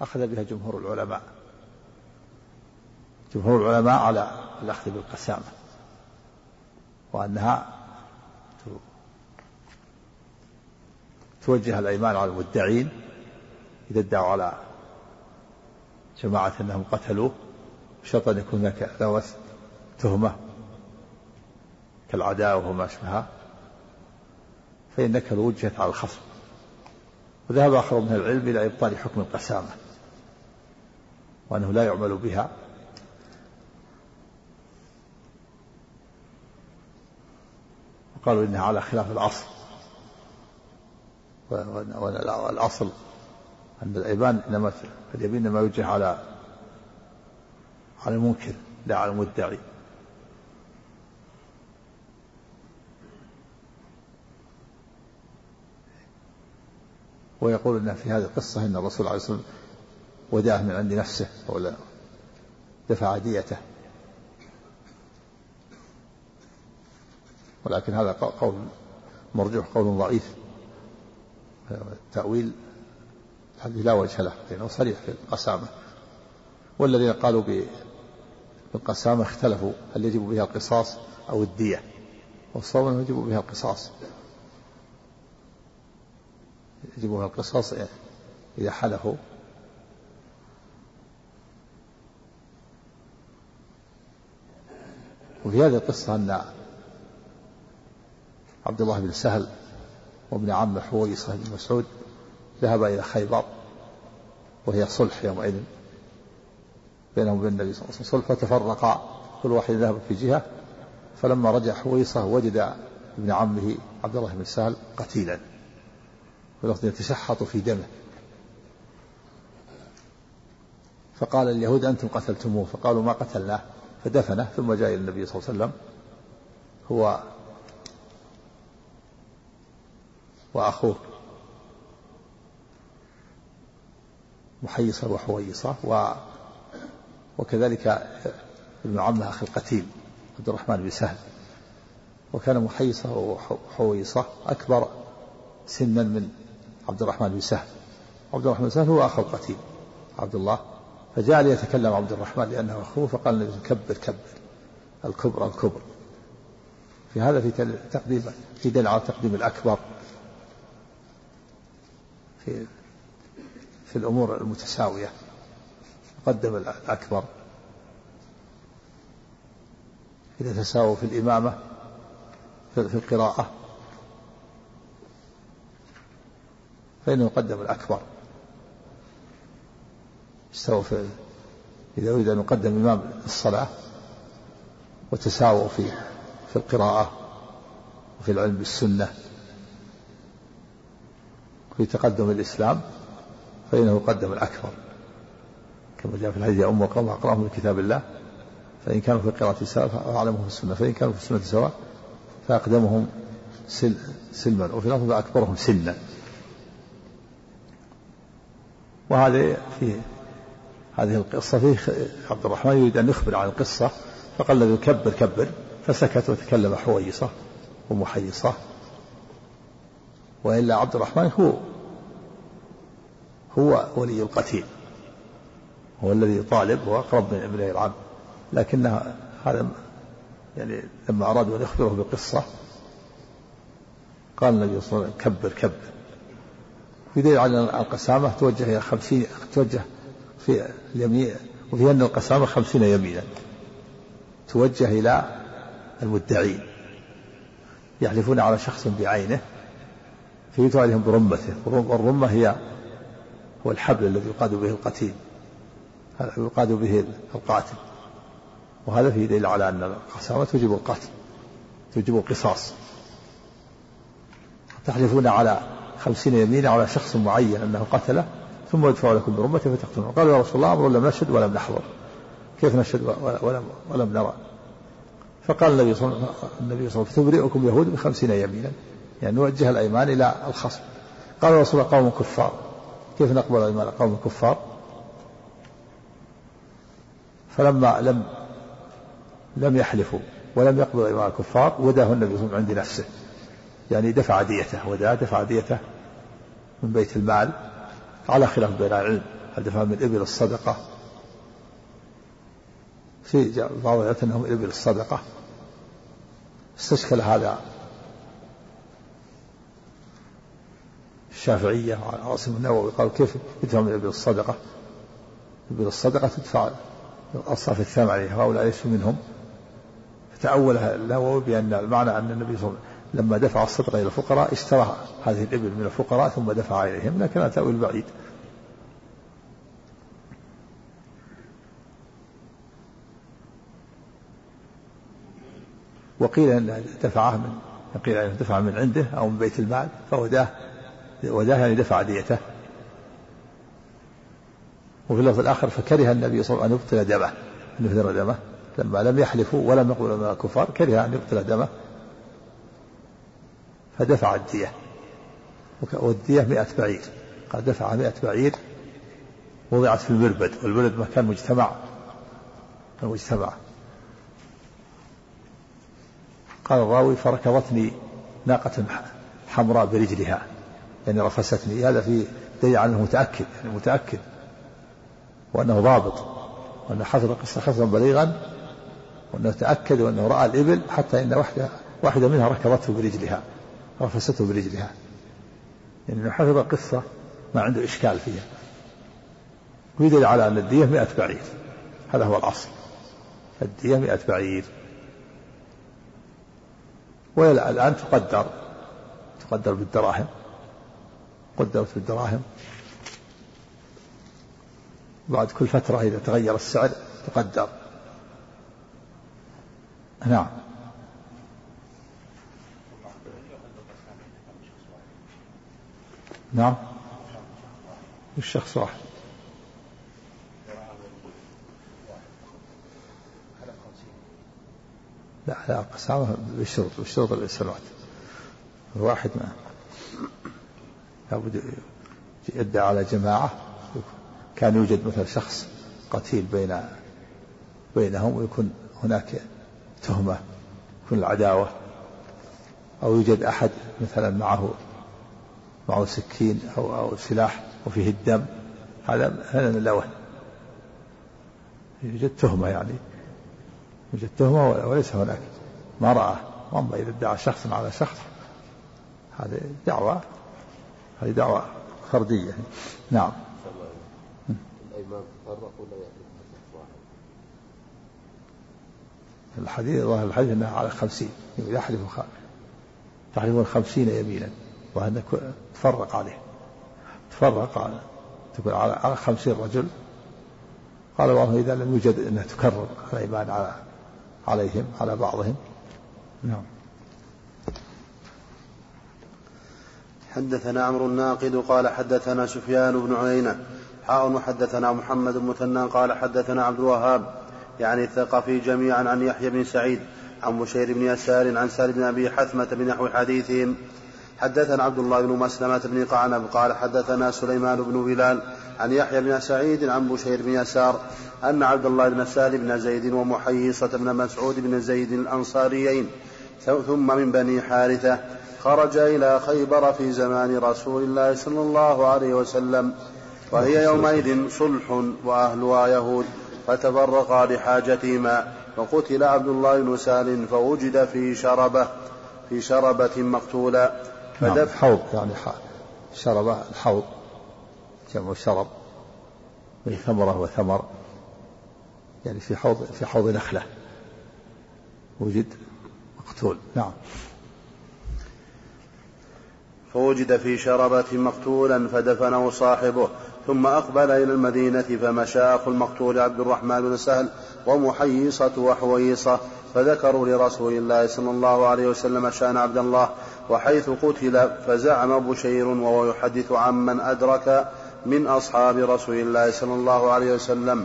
أخذ بها جمهور العلماء. جمهور العلماء على الأخذ بالقسامة. وأنها توجه الأيمان على المدعين إذا ادعوا على جماعة أنهم قتلوه بشرط أن يكون هناك تهمة كالعداوة وما أشبهها فإنك وجهت على الخصم. وذهب آخر من العلم إلى إبطال حكم القسامة. وأنه لا يعمل بها. وقالوا إنها على خلاف الأصل. والأصل أن الأيمان إنما اليمين إنما يوجه على على المنكر لا على المدعي. ويقول إن في هذه القصة إن الرسول عليه الصلاة والسلام وداه من عند نفسه أو دفع ديته ولكن هذا قول مرجوح قول ضعيف. التأويل هذه لا وجه له لأنه صريح في القسامة. والذين قالوا بالقسامة اختلفوا هل يجب بها القصاص أو الدية؟ والصواب أنه يجب بها القصاص. يجب بها القصاص إذا حلفوا. وفي هذه القصة أن عبد الله بن سهل وابن عم حويصة بن مسعود ذهب إلى خيبر وهي صلح يومئذ بينهم وبين النبي صلى الله عليه وسلم. صلح فتفرقا. كل واحد ذهب في جهة. فلما رجع حويصة وجد ابن عمه عبد الله بن سهل قتيلا. ولفظ يتشحط في دمه. فقال اليهود أنتم قتلتموه. فقالوا ما قتلناه؟ فدفنه ثم جاء إلى النبي صلى الله عليه وسلم هو وأخوه محيصة وحويصة و وكذلك ابن عمه أخي القتيل عبد الرحمن بن سهل. وكان محيصة وحويصة أكبر سنا من عبد الرحمن بن سهل. عبد الرحمن بن سهل هو أخو القتيل عبد الله. فجاء ليتكلم عبد الرحمن لأنه أخوه فقال النبي كبر كبر. الكبر الكبر في هذا في تقديم في دليل على تقديم الأكبر. في في الأمور المتساوية. قدم الأكبر. إذا تساووا في الإمامة في القراءة فإنه يقدم الأكبر. استووا إذا أريد أن يقدم إمام الصلاة وتساووا في في القراءة وفي العلم بالسنة في تقدم الإسلام فإنه يقدم الأكبر. كما جاء في الحديث يا أم القوم أقرأهم من كتاب الله. فإن كانوا في القراءة سواء فأعلمهم في السنة. فإن كانوا في السنة سواء فأقدمهم سل سلما. وفي لفظ أكبرهم سنا وهذا في هذه القصة فيه عبد الرحمن يريد أن يخبر عن القصة فقال له كبر كبر فسكت وتكلم حويصة ومحيصة. وإلا عبد الرحمن هو هو ولي القتيل هو الذي يطالب هو أقرب من ابنه العم. لكنها هذا يعني لما أرادوا أن يخبره بقصة قال النبي صلى الله عليه وسلم كبر كبر. في دليل على القسامة توجه إلى خمسين توجه في اليمين وفي أن القسامة خمسين يمينا. توجه إلى المدعين. يحلفون على شخص بعينه فيتوا عليهم برمته. والرمة هي هو الحبل الذي يقاد به القتيل. يقاد به القاتل. وهذا فيه دليل على أن القسامة توجب القتل توجب القصاص. تحلفون على خمسين يمينا على شخص معين أنه قتله ثم يدفع لكم برمته فتقتلون. قالوا يا رسول الله أمر لم نشهد ولم نحضر. كيف نشهد ولم, ولم نرى؟ فقال النبي صلى الله عليه وسلم تبرئكم يهود بخمسين يمينا. يعني نوجه الأيمان إلى الخصم. قال رسول الله قوم كفار. كيف نقبل أيمان قوم كفار. فلما لم لم يحلفوا ولم يقبلوا أيمان الكفار وداه النبي صلى الله عليه وسلم عند نفسه. يعني دفع ديته وداه دفع ديته من بيت المال. على خلاف بين العلم. هل دفع من إبل الصدقة؟ في بعض الآيات أنهم إبل الصدقة. استشكل هذا الشافعية وعاصم النووي قالوا كيف يدفع من إبل الصدقة؟ إبل الصدقة تدفع الأصناف الثمانية هؤلاء ليسوا منهم. فتأولها النووي بأن المعنى أن النبي صلى الله عليه وسلم لما دفع الصدقة إلى الفقراء اشترى هذه الإبل من الفقراء ثم دفع إليهم لكن تأويل بعيد وقيل أن دفعه من قيل أنه دفع من عنده أو من بيت المال فوداه وداه يعني دفع ديته. وفي اللفظ الآخر فكره النبي صلى الله عليه وسلم أن يبطل دمه أن يهدر دمه. لما لم يحلفوا ولم يقولوا من الكفار كره أن يبطل دمه. فدفع الدية. والدية مئة بعير. قال دفع مئة بعير وضعت في المربد. والمربد مكان مجتمع. مجتمع. قال الراوي فركضتني ناقة حمراء برجلها. يعني رفستني. هذا في دليل على أنه متأكد يعني متأكد. وأنه ضابط. وانه حفظ القصة حفظا بليغا. وأنه تأكد وأنه رأى الإبل حتى إن واحدة واحدة منها ركضته برجلها. رفسته برجلها. يعني حفظ القصة ما عنده إشكال فيها. ويدل على أن الدية مئة بعير. هذا هو الأصل. الدية مئة بعير. والآن تقدر. تقدر بالدراهم. قدرت بالدراهم. بعد كل فترة إذا تغير السعر تقدر. نعم. نعم. الشخص واحد. لا لا قسامة بالشروط بالشروط السنوات. الواحد ما. لابد يدعى على جماعة. كان يوجد مثلا شخص قتيل بين بينهم ويكون هناك تهمة يكون العداوة. أو يوجد أحد مثلا معه معه سكين أو أو سلاح وفيه الدم. هذا هذا من اللوث يوجد تهمة يعني. يوجد تهمة وليس هناك. ما رأى. أما إذا ادعى شخص على شخص. هذه دعوة. هذه دعوة فردية. نعم. الأيمان الحديث ظاهر الحديث أنها على خمسين. يحلف تحلفون خمسين يمينا. وأن تفرق عليه. تفرق على تكون على على خمسين رجل. قال الله إذا لم يوجد أنها تكرر الأيمان على عليهم على بعضهم. نعم. حدثنا عمرو الناقد قال حدثنا سفيان بن عيينة. حاء وحدثنا محمد بن مثنى قال حدثنا عبد الوهاب يعني الثقفي جميعا عن يحيى بن سعيد عن بشير بن يسار عن سالم بن أبي حثمة بنحو حديثهم. حدثنا عبد الله بن مسلمة بن قعنب قال حدثنا سليمان بن بلال عن يحيى بن سعيد عن بشير بن يسار أن عبد الله بن سالم بن زيد ومحيصة بن مسعود بن زيد الأنصاريين ثم من بني حارثة خرج إلى خيبر في زمان رسول الله صلى الله عليه وسلم وهي يومئذ صلح وأهلها يهود فتفرقا لحاجتهما وقتل عبد الله بن سال فوجد في شربة في شربة مقتولا نعم. حوض يعني شربة الحوض جمع شرب من ثمرة وثمر. يعني في حوض في حوض نخلة. وجد مقتول. نعم. فوجد في شربة مقتولا فدفنه صاحبه ثم أقبل إلى المدينة فمشى. أخو المقتول عبد الرحمن بن سهل ومحيصة وحويصة فذكروا لرسول الله صلى الله عليه وسلم شأن عبد الله. وحيث قتل فزعم بشير وهو يحدث عمن أدرك من أصحاب رسول الله صلى الله عليه وسلم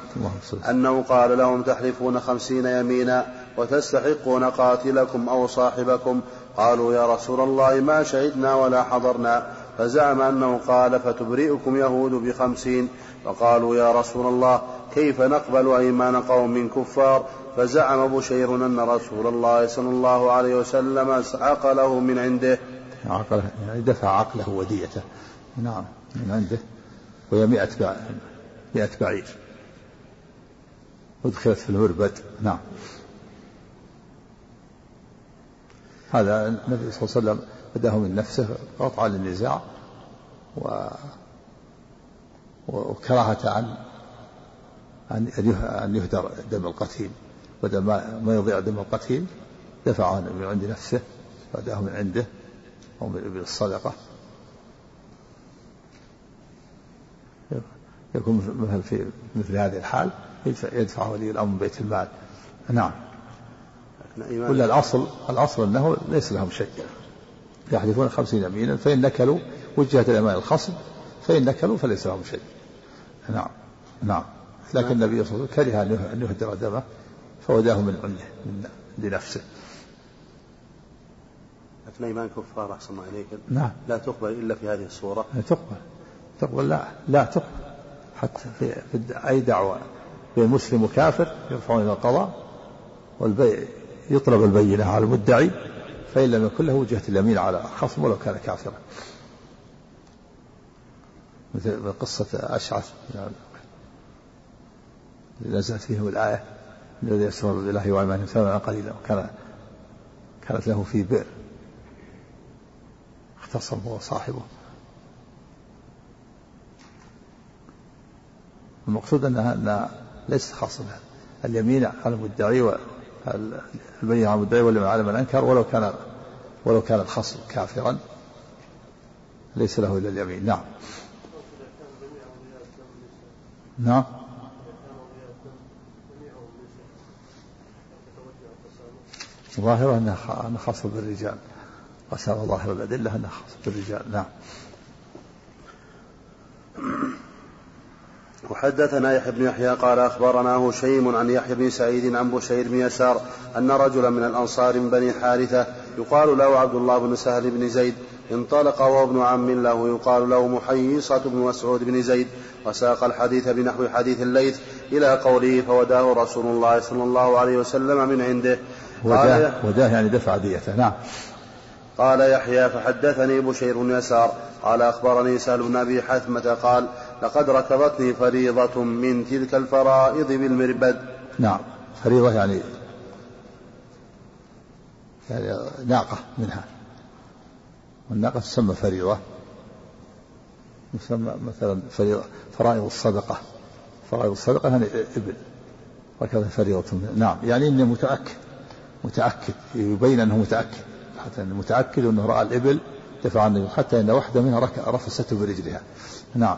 أنه قال لهم تحلفون خمسين يمينا وتستحقون قاتلكم أو صاحبكم. قالوا يا رسول الله ما شهدنا ولا حضرنا. فزعم أنه قال فتبرئكم يهود بخمسين. فقالوا يا رسول الله كيف نقبل أيمان قوم كفار فزعم بشير أن رسول الله صلى الله عليه وسلم عقله من عنده. عقله يعني دفع عقله وديته. نعم من عنده. وهي مئة مئة بعير. أدخلت في المربد نعم. هذا النبي صلى الله عليه وسلم بدأه من نفسه قطعا للنزاع و وكراهة عن أن يهدر دم القتيل. بدل ما ما يضيع دم القتيل دفعه من عند نفسه فأداه من عنده أو من الصدقة. يكون مثل في مثل هذه الحال يدفع ولي الأمر من بيت المال. نعم. ولا الأصل الأصل أنه ليس لهم شيء. يحلفون خمسين يمينا فإن نكلوا وجهت الأمان الخصم فإن نكلوا فليس لهم شيء. نعم. نعم. لكن النبي صلى الله عليه وسلم كره أن يهدر دمه. فوداه من عنده من لنفسه. لكن أيمان كفار أحسن الله إليك. نعم. لا تقبل إلا في هذه الصورة. تقبل. تقبل لا لا تقبل. حتى في, في أي دعوة. بين مسلم وكافر يرفعون إلى القضاء والبيع يطلب البينة على المدعي فإن لم يكن له وجهة اليمين على الخصم ولو كان كافرا. مثل قصة أشعث. نزلت فيهم الآية. الذي يسر بالله وعمانه ثمنا قليلا وكان كانت له في بئر. اختصم هو صاحبه. المقصود انها ليست خاصة. بها اليمين على المدعي والبين على المدعي واليمين على من انكر ولو كان ولو كان الخصم كافرا. ليس له إلا اليمين. نعم. نعم. ظاهرة أنها خاصة بالرجال. وسام ظاهر الأدلة أنها خاصة بالرجال. نعم. وحدثنا يحيى بن يحيى قال أخبرنا هشيم عن يحيى بن سعيد عن بشير بن يسار أن رجلا من الأنصار من بني حارثة يقال له عبد الله بن سهل بن زيد. انطلق وهو ابن عم له يقال له محيصة بن مسعود بن زيد. وساق الحديث بنحو حديث الليث إلى قوله فوداه رسول الله صلى الله عليه وسلم من عنده. وداه, وداه يعني دفع ديته نعم. قال يحيى فحدثني بشير يسار قال أخبرني سهل بن أبي حثمة قال لقد ركضتني فريضة من تلك الفرائض بالمربد. نعم. فريضة يعني يعني ناقة منها. والناقة تسمى فريضة. يسمى مثلا فريضة فرائض الصدقة. فرائض الصدقة يعني إبل. وكذا فريضة نعم. يعني إني متأكد. متأكد يبين أنه متأكد حتى أنه متأكد أنه رأى الإبل دفع عنه حتى أن واحدة منها رفسته برجلها. نعم.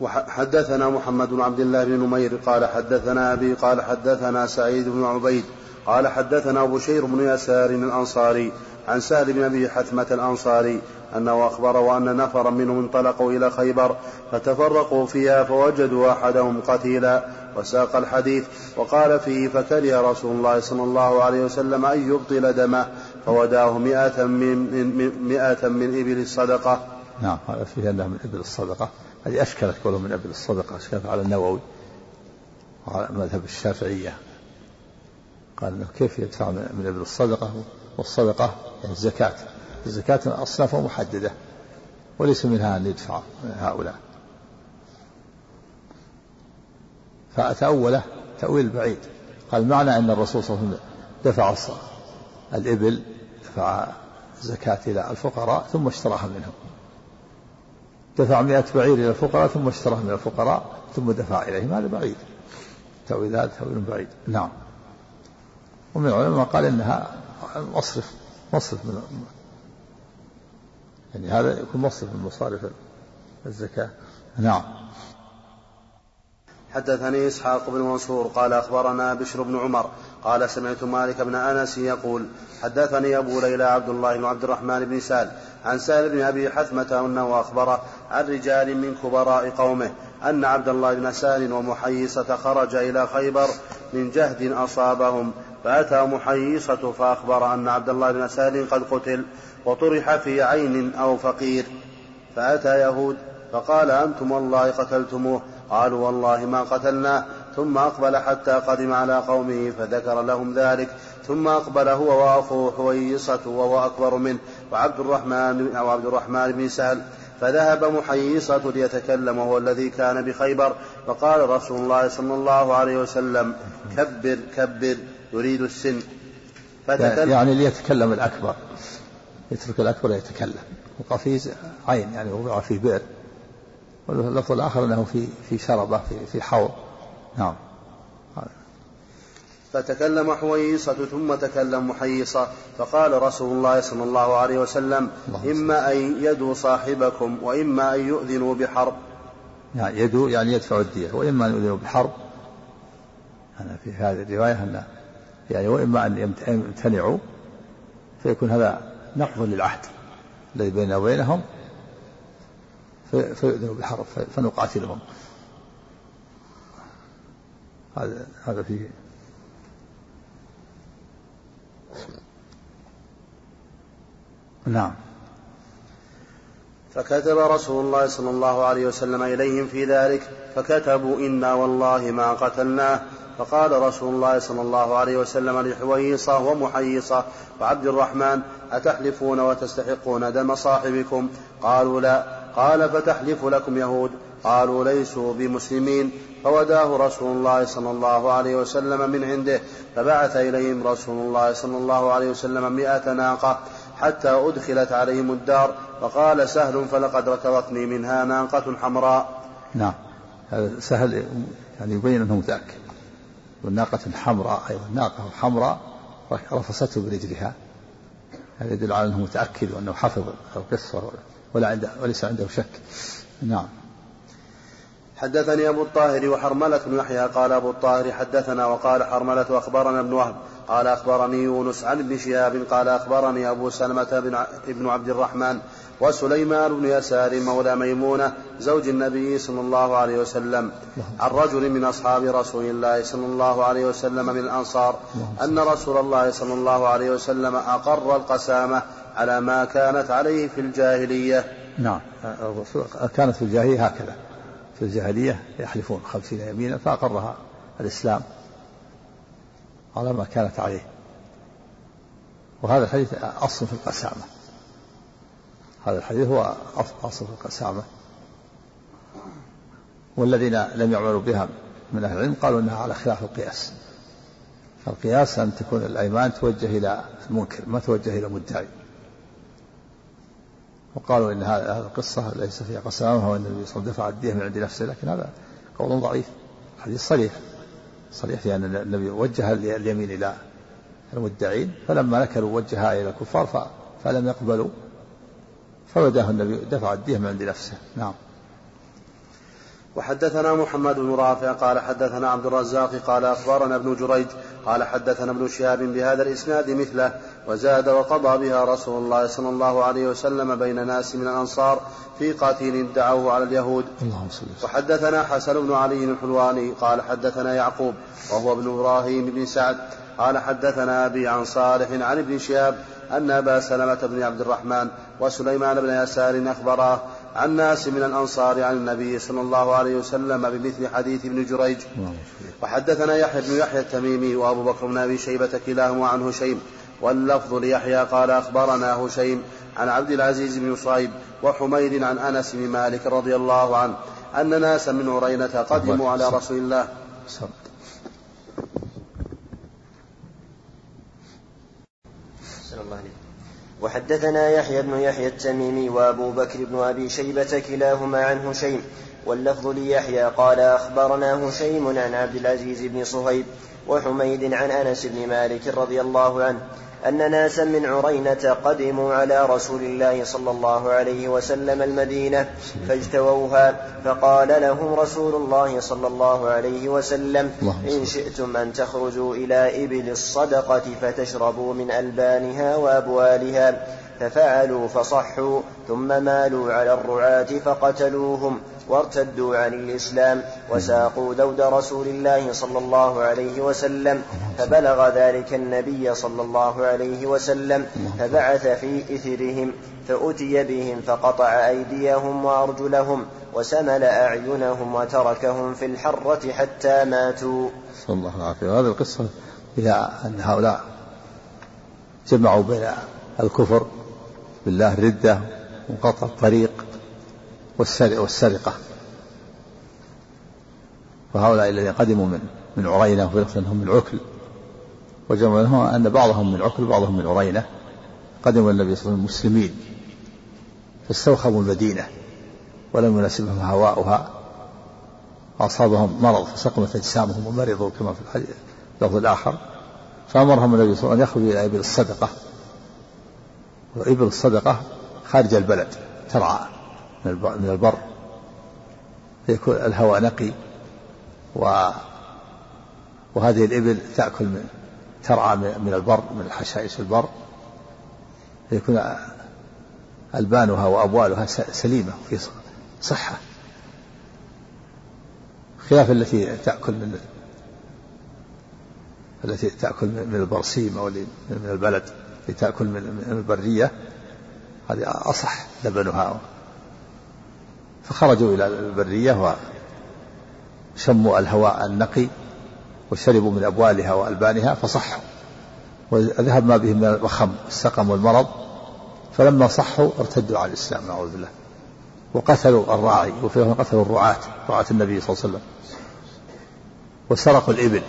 وحدثنا محمد بن عبد الله بن نمير قال حدثنا أبي قال حدثنا سعيد بن عبيد قال حدثنا بشير بن يسار الأنصاري عن سهل بن أبي حثمة الأنصاري أنه أخبره أن نفرا منهم انطلقوا إلى خيبر فتفرقوا فيها فوجدوا أحدهم قتيلا وساق الحديث وقال فيه فكره رسول الله صلى الله عليه وسلم أن يبطل دمه فوداه مئة من, من مئة من إبل الصدقة. نعم هذا فيه أنه من إبل الصدقة. هذه أشكلت قوله من إبل الصدقة أشكلت على النووي وعلى مذهب الشافعية. قال إنه كيف يدفع من إبل الصدقة؟ والصدقة يعني الزكاة. الزكاة اصناف محددة وليس منها أن يدفع هؤلاء. فأتأوله تأويل بعيد. قال معنى أن الرسول صلى الله عليه وسلم دفع الإبل دفع الزكاة إلى الفقراء ثم اشتراها منهم. دفع مئة بعير إلى الفقراء ثم اشتراها من الفقراء ثم دفع إليهم. هذا بعيد. تأويل هذا تأويل بعيد. نعم. ومن العلماء قال إنها مصرف مصرف من يعني هذا يكون مصرف من مصارف الزكاة. نعم. حدثني إسحاق بن منصور قال أخبرنا بشر بن عمر قال سمعت مالك بن أنس يقول حدثني أبو ليلى عبد الله بن عبد الرحمن بن سال عن سال بن أبي حثمة أنه اخبره عن رجال من كبراء قومه أن عبد الله بن سال ومحيصة خرج إلى خيبر من جهد أصابهم فأتى محيصة فأخبر أن عبد الله بن سهل قد قتل وطرح في عين أو فقير. فأتى يهود فقال أنتم والله قتلتموه؟ قالوا والله ما قتلنا. ثم أقبل حتى قدم على قومه فذكر لهم ذلك. ثم أقبل هو وأخوه حويصة وهو أكبر منه وعبد الرحمن أو عبد الرحمن بن سهل فذهب محيصة ليتكلم وهو الذي كان بخيبر. فقال رسول الله صلى الله عليه وسلم كبر كبر يريد السن. فتكلم. يعني ليتكلم الأكبر. يترك الأكبر يتكلم. وقفيز عين يعني وضع في بئر. واللفظ الآخر أنه في في شربة في في حوض. نعم. فتكلم حويصة ثم تكلم محيصة. فقال رسول الله صلى الله عليه وسلم إما أن يدوا صاحبكم وإما أن يؤذنوا بحرب. يعني يدوا يعني يدفعوا الدية وإما أن يؤذنوا بحرب. أنا في هذه الرواية أن يعني وإما أن يمتنعوا فيكون هذا نقض للعهد الذي بيننا وبينهم فيؤذنوا بالحرب فنقاتلهم. هذا هذا فيه نعم. فكتب رسول الله صلى الله عليه وسلم إليهم في ذلك فكتبوا إنا والله ما قتلناه. فقال رسول الله صلى الله عليه وسلم لحويصة ومحيصة وعبد الرحمن أتحلفون وتستحقون دم صاحبكم؟ قالوا لا. قال فتحلف لكم يهود؟ قالوا ليسوا بمسلمين. فوداه رسول الله صلى الله عليه وسلم من عنده فبعث إليهم رسول الله صلى الله عليه وسلم مئة ناقة حتى أدخلت عليهم الدار فقال سهل فلقد ركضتني منها ناقة حمراء. نعم. هذا سهل يعني يبين أنه متأكد والناقة حمراء أيضا ناقة حمراء رفسته برجلها. هذا يدل على أنه متأكد وأنه حفظ القصة ولا عنده وليس عنده شك. نعم. حدثني أبو الطاهر وحرملة بن يحيى قال أبو الطاهر حدثنا وقال حرملة أخبرنا ابن وهب قال أخبرني يونس عن ابن شهاب قال أخبرني أبو سلمة بن عبد الرحمن وسليمان بن يسار مولى ميمونة زوج النبي صلى الله عليه وسلم. عن رجل من أصحاب رسول الله صلى الله عليه وسلم من الأنصار أن رسول الله صلى الله عليه وسلم أقر القسامة على ما كانت عليه في الجاهلية. نعم. كانت في الجاهلية هكذا. في الجاهلية يحلفون خمسين يمينا فأقرها الإسلام على ما كانت عليه. وهذا الحديث أصل في القسامة. هذا الحديث هو أصل في القسامة. والذين لم يعملوا بها من أهل العلم قالوا أنها على خلاف القياس. فالقياس أن تكون الأيمان توجه إلى المنكر ما توجه إلى المدعي. وقالوا إن هذه القصة ليس فيها قسامه وان النبي صلى الله عليه وسلم دفع الديه من عند نفسه لكن هذا قول ضعيف. حديث صريح. صريح في ان النبي وجه اليمين إلى المدعين فلما نكلوا وجهها إلى الكفار فلم يقبلوا فوداه النبي دفع الديه من عند نفسه. نعم. وحدثنا محمد بن رافع قال حدثنا عبد الرزاق قال أخبرنا ابن جريج قال حدثنا ابن شهاب بهذا الإسناد مثله وزاد وقضى بها رسول الله صلى الله عليه وسلم بين ناس من الأنصار في قاتل دعوه على اليهود. اللهم وحدثنا حسن بن علي الحلواني قال حدثنا يعقوب وهو ابن إبراهيم بن سعد قال حدثنا أبي عن صالح عن ابن شهاب أن أبا سلمة بن عبد الرحمن وسليمان بن يسار اخبراه عن ناس من الأنصار عن النبي صلى الله عليه وسلم بمثل حديث ابن جريج. وحدثنا يحيى بن يحيى التميمي وأبو بكر بن أبي شيبة كلاهما عن هشيم واللفظ ليحيى قال أخبرنا هشيم عن عبد العزيز بن صهيب وحميد عن أنس بن مالك رضي الله عنه أن ناسا من عرينة قدموا على رسول الله. وحدثنا يحيى بن يحيى التميمي وأبو بكر بن أبي شيبة كلاهما عن هشيم. واللفظ ليحيى قال أخبرنا هشيم عن عبد العزيز بن صهيب وحميد عن أنس بن مالك رضي الله عنه أن ناسا من عرينة قدموا على رسول الله صلى الله عليه وسلم المدينة فاجتووها فقال لهم رسول الله صلى الله عليه وسلم إن شئتم أن تخرجوا إلى إبل الصدقة فتشربوا من ألبانها وأبوالها ففعلوا فصحوا ثم مالوا على الرعاة فقتلوهم وارتدوا عن الإسلام وساقوا دود رسول الله صلى الله عليه وسلم. فبلغ ذلك النبي صلى الله عليه وسلم فبعث في إثرهم فأتي بهم فقطع أيديهم وأرجلهم وسمل أعينهم وتركهم في الحرة حتى ماتوا. صلى الله عليه وهذه القصة فيها أن هؤلاء جمعوا بين الكفر بالله الردة وقطع الطريق والسرقة. وهؤلاء الذين قدموا من من عرينة وفرقة أنهم من عكل وجمع منهم أن بعضهم من عكل وبعضهم من عرينة قدموا النبي صلى الله عليه وسلم مسلمين فاستوخموا المدينة ولم يناسبهم هواؤها وأصابهم مرض فسقمت أجسامهم ومرضوا كما في الحديث اللفظ الآخر. فأمرهم النبي صلى الله عليه وسلم أن يخرجوا إلى إبل الصدقة. وإبل الصدقة خارج البلد ترعى من البر. يكون الهواء نقي و وهذه الإبل تأكل من ترعى من البر من الحشائش البر. يكون ألبانها وأبوالها سليمة في صحة. خلاف التي تأكل من التي تأكل من البرسيم أو من البلد التي تأكل من البرية هذه أصح لبنها. فخرجوا إلى البرية وشموا الهواء النقي. وشربوا من أبوالها وألبانها فصحوا وذهب ما بهم من الوخم السقم والمرض فلما صحوا ارتدوا على الإسلام نعوذ بالله. وقتلوا الراعي وفيهم قتلوا الرعاة رعاة النبي صلى الله عليه وسلم. وسرقوا الإبل.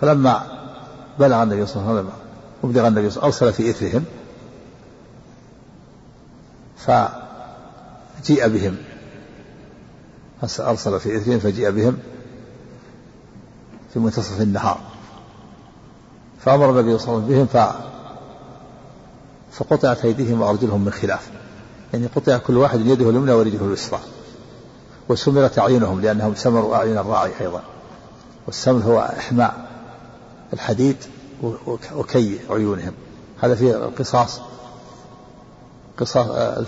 فلما بلغ النبي صلى الله عليه وسلم وبلغ النبي صلى الله عليه وسلم أرسل في إثرهم فجيء بهم أرسل في إثرهم فجيء بهم في منتصف النهار. فأمر النبي صلى الله عليه وسلم بهم فقطعت أيديهم وأرجلهم من خلاف. يعني قطع كل واحد يده اليمنى ورجله اليسرى. وسمرت أعينهم لأنهم سمروا أعين الراعي أيضا. والسمر هو إحماء الحديد وكي عيونهم. هذا فيه القصاص قصاص آه،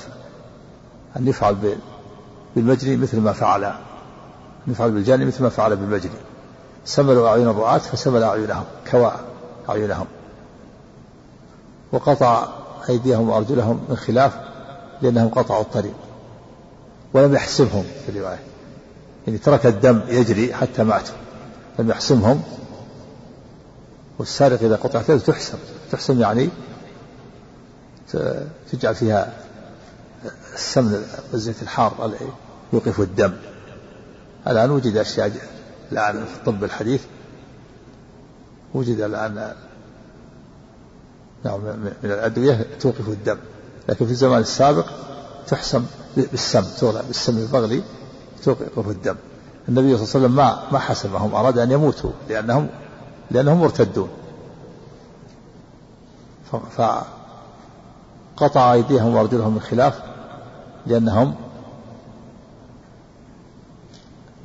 أن يفعل بالمجري مثل ما فعل أن يفعل بالجاني مثل ما فعل بالمجري. سملوا أعين الرعاة فسمل أعينهم كوى أعينهم. وقطع أيديهم وأرجلهم من خلاف لأنهم قطعوا الطريق. ولم يحسبهم في الرواية. يعني ترك الدم يجري حتى ماتوا لم يحسمهم والسارق إذا قطعت يده تحسم تحسم يعني تجعل فيها السمن الزيت الحار يوقف الدم. الآن وجد أشياء الآن في الطب الحديث. وجد الآن نعم من الأدوية توقف الدم. لكن في الزمان السابق تحسم بالسم تولى بالسم البغلي توقف الدم. النبي صلى الله عليه وسلم ما ما حسبهم أراد أن يموتوا لأنهم لأنهم مرتدون. فقطع أيديهم وأرجلهم من خلاف لأنهم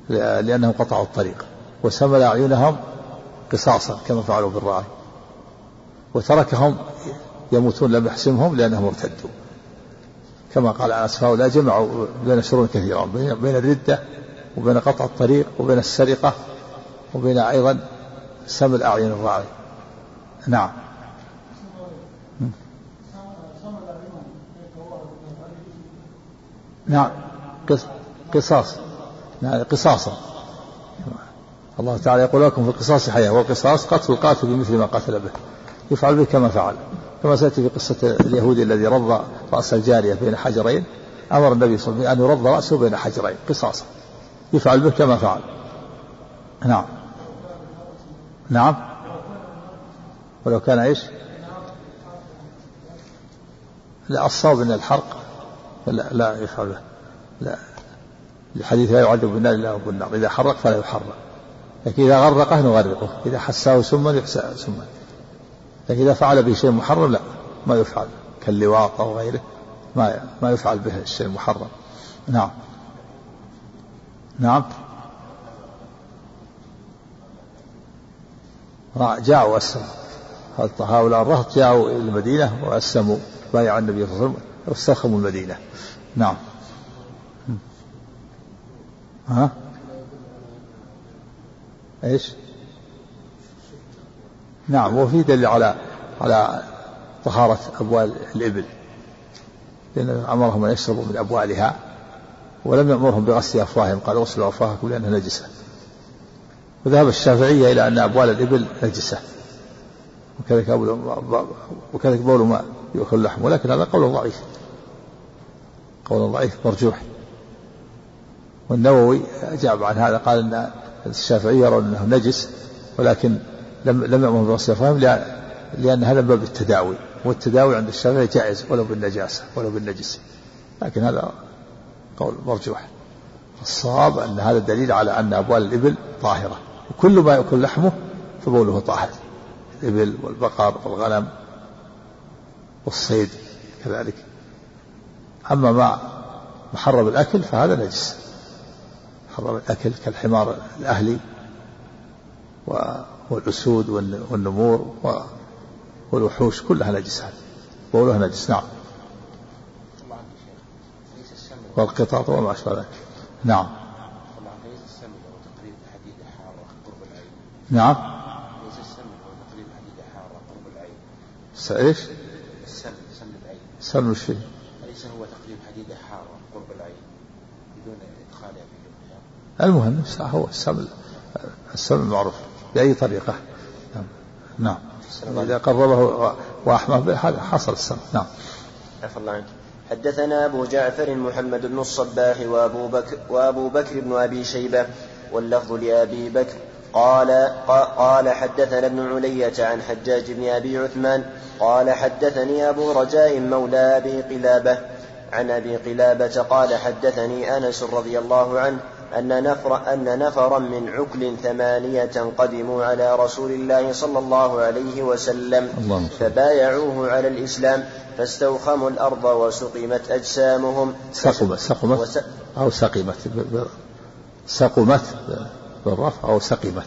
لأنهم قطعوا الطريق وسمل أعينهم قصاصا كما فعلوا بالراعي وتركهم يموتون لم يحسمهم لأنهم ارتدوا كما قال أنس هؤلاء جمعوا بين شرور كثيرة بين الردة وبين قطع الطريق وبين السرقة وبين أيضا سمل أعين الراعي نعم. نعم. قصاص. قصاصا الله تعالى يقول لكم في القصاص حياة والقصاص قتل القاتل بمثل ما قتل به. يفعل به كما فعل. كما سيأتي في قصة اليهودي الذي رض رأس الجارية بين حجرين. أمر النبي صلى الله عليه وسلم أن يرض رأسه بين حجرين قصاصا. يفعل به كما فعل. نعم. نعم. ولو كان إيش؟ لا الصواب إن الحرق لا لا يفعل لا. الحديث لا يعذب بالنار إلا بالنار إذا حرق فلا يحرق لكن إذا غرقه نغرقه. إذا حساه سما يحسى سما لكن إذا فعل به شيء محرم لا. ما يفعل. كاللواط أو غيره. ما ما يفعل به الشيء المحرم. نعم. نعم. جاءوا وأسلموا هؤلاء الرهط جاءوا إلى المدينة وأسلموا. بايعوا النبي صلى الله عليه وسلم. واستخدموا المدينة. نعم. ها؟ إيش؟ نعم وفي دليل على على طهارة أبوال الإبل. لأن أمرهم أن يشربوا من أبوالها ولم يأمرهم بغسل أفواههم. قال اغسلوا أفواهكم لأنها نجسة. وذهب الشافعية إلى أن أبوال الإبل نجسة. وكذلك وكذلك بول ما يؤكل لحم ولكن هذا قول ضعيف. قول ضعيف مرجوح. والنووي أجاب عن هذا قال أن الشافعي يرون أنه نجس ولكن لم لم يأمر بغسل الأفرام لأن هذا باب التداوي والتداوي عند الشافعي جائز ولو بالنجاسة ولو بالنجس. لكن هذا قول مرجوح. الصواب أن هذا دليل على أن أبوال الإبل طاهرة وكل ما يأكل لحمه فبوله طاهر الإبل والبقر والغنم والصيد كذلك. أما ما محرم الأكل فهذا نجس. محرم الأكل كالحمار الأهلي والأسود والنمور والوحوش كلها نجسة. بولها نجس نعم. والقطاط وما أشبه ذلك. نعم. نعم. ليس السم هو تقريب حديدة حارة قرب العين. إيش؟ السم سم العين سم الشيء المهم هو السم السم المعروف بأي طريقة. نعم, نعم. إذا قربه وأحمى به هذا حصل السم نعم. عفى الله عنك. حدثنا أبو جعفر محمد بن الصباح وأبو بكر, وأبو بكر بن أبي شيبة واللفظ لأبي بكر. قال قال حدثنا ابن علية عن حجاج بن أبي عثمان قال حدثني أبو رجاء مولى أبي قلابة عن أبي قلابة قال حدثني أنس رضي الله عنه أن نفر أن نفرا من عكل ثمانية قدموا على رسول الله صلى الله عليه وسلم فبايعوه على الإسلام فاستوخموا الأرض وسقمت أجسامهم. سقمت؟ سقمت أو سقمت. سقمت بالرفع أو سقمت.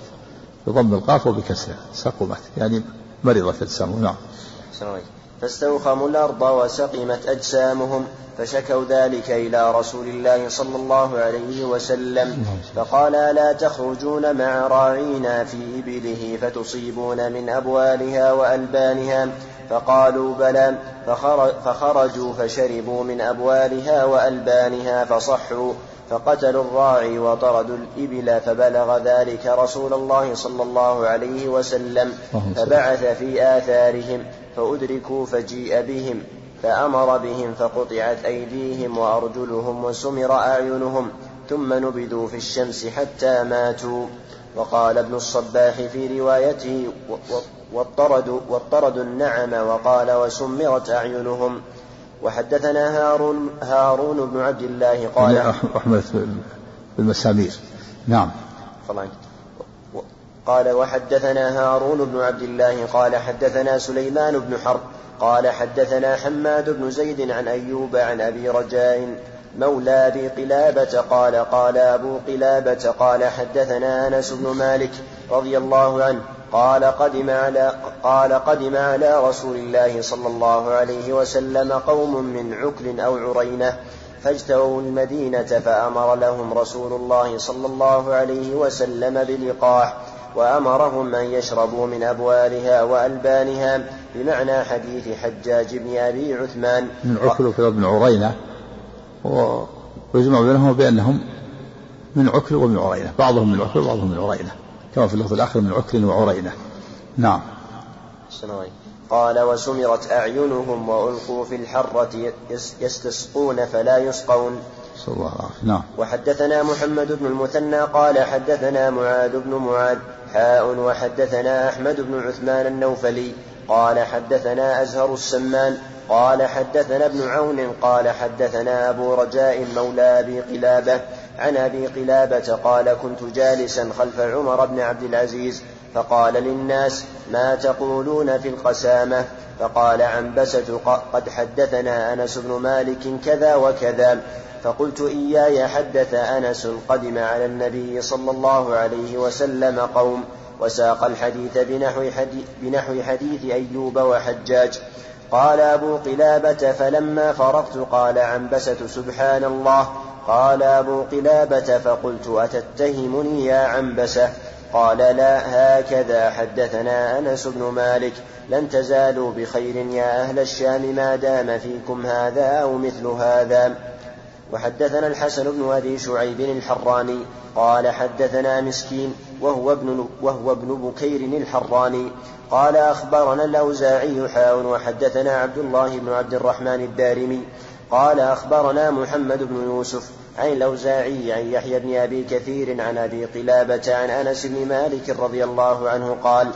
بضم القاف وبكسرها سقمت. يعني مرضت أجسامهم. نعم. فاستوخموا الأرض وسقمت أجسامهم فشكوا ذلك إلى رسول الله صلى الله عليه وسلم فقال ألا تخرجون مع راعينا في إبله فتصيبون من أبوالها وألبانها؟ فقالوا بلى. فخرجوا فشربوا من أبوالها وألبانها فصحوا فقتلوا الراعي وطردوا الإبل فبلغ ذلك رسول الله صلى الله عليه وسلم فبعث في آثارهم. فأدركوا فجيء بهم فأمر بهم فقطعت أيديهم وأرجلهم وسمر أعينهم ثم نبذوا في الشمس حتى ماتوا. وقال ابن الصباح في روايته واضطردوا واضطردوا النعم وقال وسمرت أعينهم وحدثنا هارون هارون بن عبد الله قال أحمد بالمسامير نعم. قال وحدثنا هارون بن عبد الله قال حدثنا سليمان بن حرب قال حدثنا حماد بن زيد عن أيوب عن أبي رجاء مولى أبي قلابة قال قال أبو قلابة قال حدثنا أنس بن مالك رضي الله عنه قال قدم على قال قدم على رسول الله صلى الله عليه وسلم قوم من عكل أو عرينة فاجتووا المدينة فأمر لهم رسول الله صلى الله عليه وسلم بلقاح وأمرهم أن يشربوا من أبوالها وألبانها بمعنى حديث حجاج بن أبي عثمان. من عكل بن عرينة. ويجمع بينهم بأنهم من عكل ومن عرينة. بعضهم من عكل وبعضهم من عرينة. كما في اللفظ الآخر من عكل وعرينة. نعم. قال وسمرت أعينهم وألقوا في الحرة يستسقون فلا يسقون. صلى الله عليه نعم. وحدثنا محمد بن المثنى قال حدثنا معاذ بن معاذ حاء وحدثنا أحمد بن عثمان النوفلي قال حدثنا أزهر السمان قال حدثنا ابن عون قال حدثنا أبو رجاء مولى أبي قلابة عن أبي قلابة قال كنت جالسا خلف عمر بن عبد العزيز فقال للناس ما تقولون في القسامة فقال عنبسة قد حدثنا أنس بن مالك كذا وكذا فقلت إياي حدث أنس قدم على النبي صلى الله عليه وسلم قوم وساق الحديث بنحو حديث, بنحو حديث أيوب وحجاج. قال أبو قلابة فلما فرغت قال عنبسة سبحان الله. قال أبو قلابة فقلت أتتهمني يا عنبسة؟ قال لا هكذا حدثنا أنس بن مالك. لن تزالوا بخير يا أهل الشام ما دام فيكم هذا أو مثل هذا. وحدثنا الحسن بن أبي شعيب الحراني قال حدثنا مسكين وهو ابن وهو ابن بكير الحراني قال أخبرنا الأوزاعي حاء وحدثنا عبد الله بن عبد الرحمن الدارمي قال أخبرنا محمد بن يوسف عن الأوزاعي عن يحيى بن أبي كثير عن أبي قلابة عن أنس بن مالك رضي الله عنه قال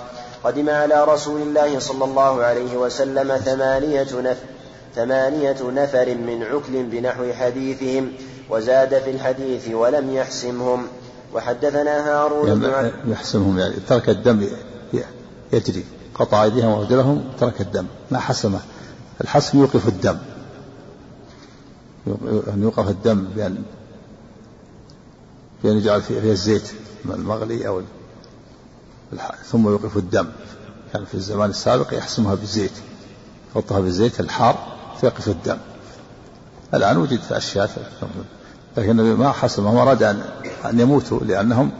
قدم على رسول الله صلى الله عليه وسلم ثمانية نفر ثمانية نفر من عكل بنحو حديثهم وزاد في الحديث ولم يحسمهم. وحدثنا هارون يعني يحسمهم يعني ترك الدم يجري قطع أيديهم وأرجلهم ترك الدم ما حسمه. الحسم يوقف الدم. أن يوقف الدم بأن بأن يجعل فيه الزيت المغلي أو ثم يوقف الدم. كان في الزمان السابق يحسمها بالزيت. يحطها بالزيت الحار. فيقف الدم. الآن وجدت أشياء لكن النبي ما حسمهم أراد أن أن يموتوا لأنهم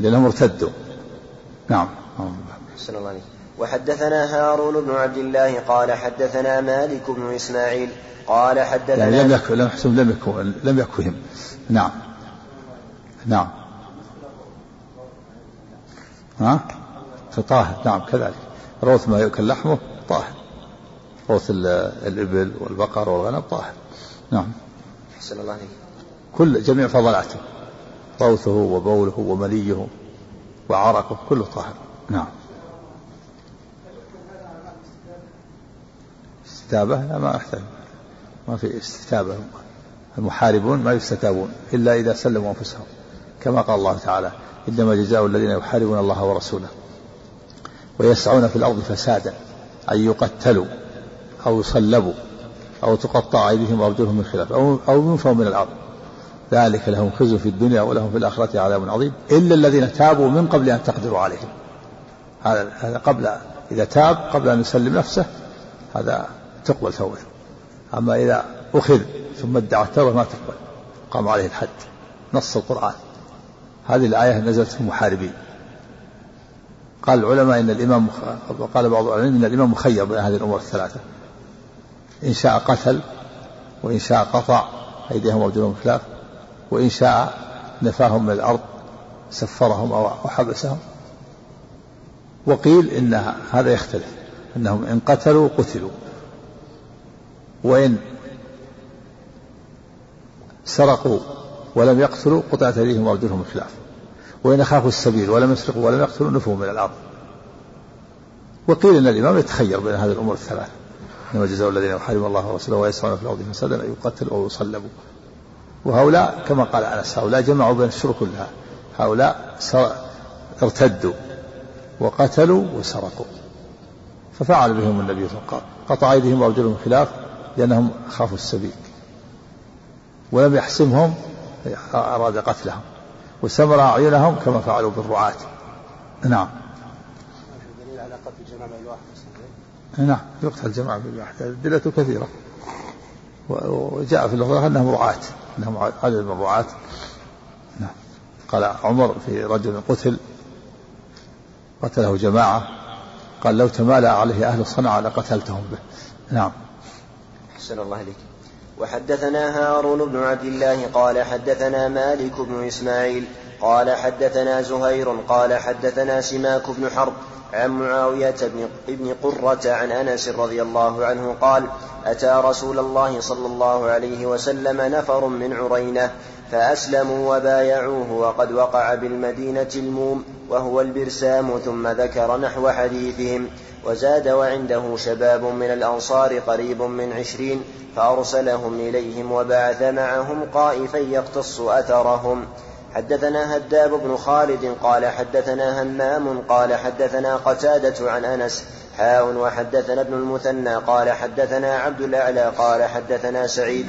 لأنهم ارتدوا. نعم. أحسن الله عليك. وحدثنا هارون بن عبد الله قال حدثنا مالك بن إسماعيل قال حدثنا يعني لم يكن لم يحسم لم يكن لم يكفهم نعم. نعم. ها؟ فطاهر. نعم كذلك. روث ما يؤكل لحمه طاهر. روث الإبل والبقر والغنم طاهر. نعم. أحسن الله عليك. كل جميع فضلاته. روثه وبوله ومليه وعرقه كله طاهر. نعم. استتابة؟ لا ما أحتاج. ما في استتابة. المحاربون ما يستتابون إلا إذا سلموا أنفسهم. كما قال الله تعالى إنما جزاء الذين يحاربون الله ورسوله ويسعون في الأرض فسادا أن يقتلوا. أو يصلبوا أو تقطع أيديهم وأرجلهم من خلاف أو أو ينفوا من الأرض. ذلك لهم خزي في الدنيا ولهم في الآخرة عذاب عظيم. إلا الذين تابوا من قبل أن تقدروا عليهم. هذا قبل إذا تاب قبل أن يسلم نفسه هذا تقبل توبته أما إذا أخذ ثم ادعى التوبة ما تقبل. قام عليه الحد نص القرآن. هذه الآية نزلت في المحاربين. قال العلماء إن الإمام قال بعض العلماء إن الإمام مخير بين هذه الأمور الثلاثة. إن شاء قتل وإن شاء قطع أيديهم وأرجلهم خلاف وإن شاء نفاهم من الأرض سفرهم أو حبسهم وقيل إن هذا يختلف أنهم إن قتلوا قتلوا. وإن سرقوا ولم يقتلوا قطعت أيديهم وأرجلهم خلاف. وإن أخافوا السبيل ولم يسرقوا ولم يقتلوا نفوا من الأرض. وقيل أن الإمام يتخير بين هذه الأمور الثلاثة. إنما جزاء الذين يحاربون الله ورسوله ويسعون في الأرض فسادا أن يقتلوا أو يصلبوا. وهؤلاء كما قال أنس هؤلاء جمعوا بين الشرور كلها. هؤلاء ارتدوا وقتلوا وسرقوا. ففعل بهم النبي صلى الله عليه وسلم. قطع أيديهم وأرجلهم خلاف لأنهم خافوا السبيل. ولم يحسمهم أراد قتلهم. وسمر أعينهم كما فعلوا بالرعاة. نعم دليل على قتل الجماعة بالواحد نعم يقتل الجماعة بالواحد الأدلة كثيرة. وجاء في اللغة أنهم رعاة أنهم عدد من الرعاة. نعم. قال عمر في رجل قتل قتله جماعة. قال لو تمالأ عليه أهل صنعاء لقتلتهم به. نعم. أحسن الله عليك وحدثنا هارون بن عبد الله قال حدثنا مالك بن إسماعيل قال حدثنا زهير قال حدثنا سماك بن حرب عن معاوية بن, ابن قرة عن أنس رضي الله عنه قال أتى رسول الله صلى الله عليه وسلم نفر من عرينة فأسلموا وبايعوه وقد وقع بالمدينة الموم وهو البرسام ثم ذكر نحو حديثهم وزاد وعنده شباب من الأنصار قريب من عشرين فأرسلهم إليهم وبعث معهم قائفا يقتص أثرهم حدثنا هداب بن خالد قال حدثنا همام قال حدثنا قتادة عن أنس حاء وحدثنا ابن المثنى قال حدثنا عبد الأعلى قال حدثنا سعيد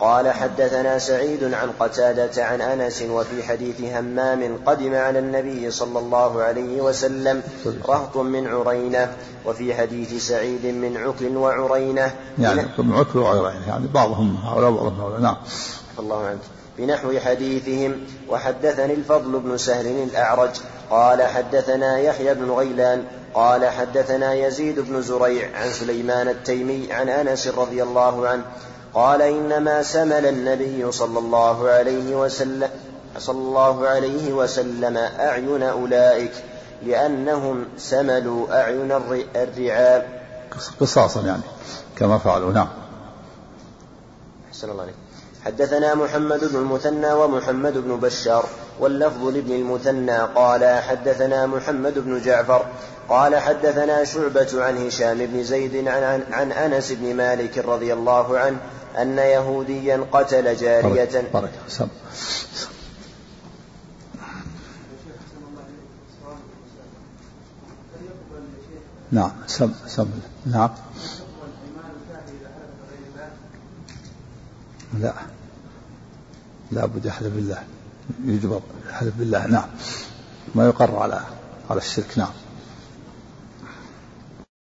قال حدثنا سعيد عن قتادة عن أنس وفي حديث همام قدم على النبي صلى الله عليه وسلم رهط من عرينة وفي حديث سعيد من عكل وعرينة. يعني من عكل وعرينة يعني بعضهم هؤلاء وبعضهم هؤلاء نعم. الله عنك بنحو حديثهم وحدثني الفضل بن سهل الأعرج قال حدثنا يحيى بن غيلان قال حدثنا يزيد بن زريع عن سليمان التيمي عن أنس رضي الله عنه قال إنما سمل النبي صلى الله عليه وسلم صلى الله عليه وسلم أعين أولئك لأنهم سملوا أعين الرعاب قصاصا يعني كما فعلوا نعم. أحسن الله عليك. حدثنا محمد بن المثنى ومحمد بن بشار واللفظ لابن المثنى قال حدثنا محمد بن جعفر قال حدثنا شعبة عن هشام بن زيد عن, عن, عن أنس بن مالك رضي الله عنه أن يهوديا قتل جارية بارك سم. نعم سم سم نعم لا. لا بد يحلف بالله. يجبر يحلف بالله. نعم. ما يقر على على الشرك. نعم.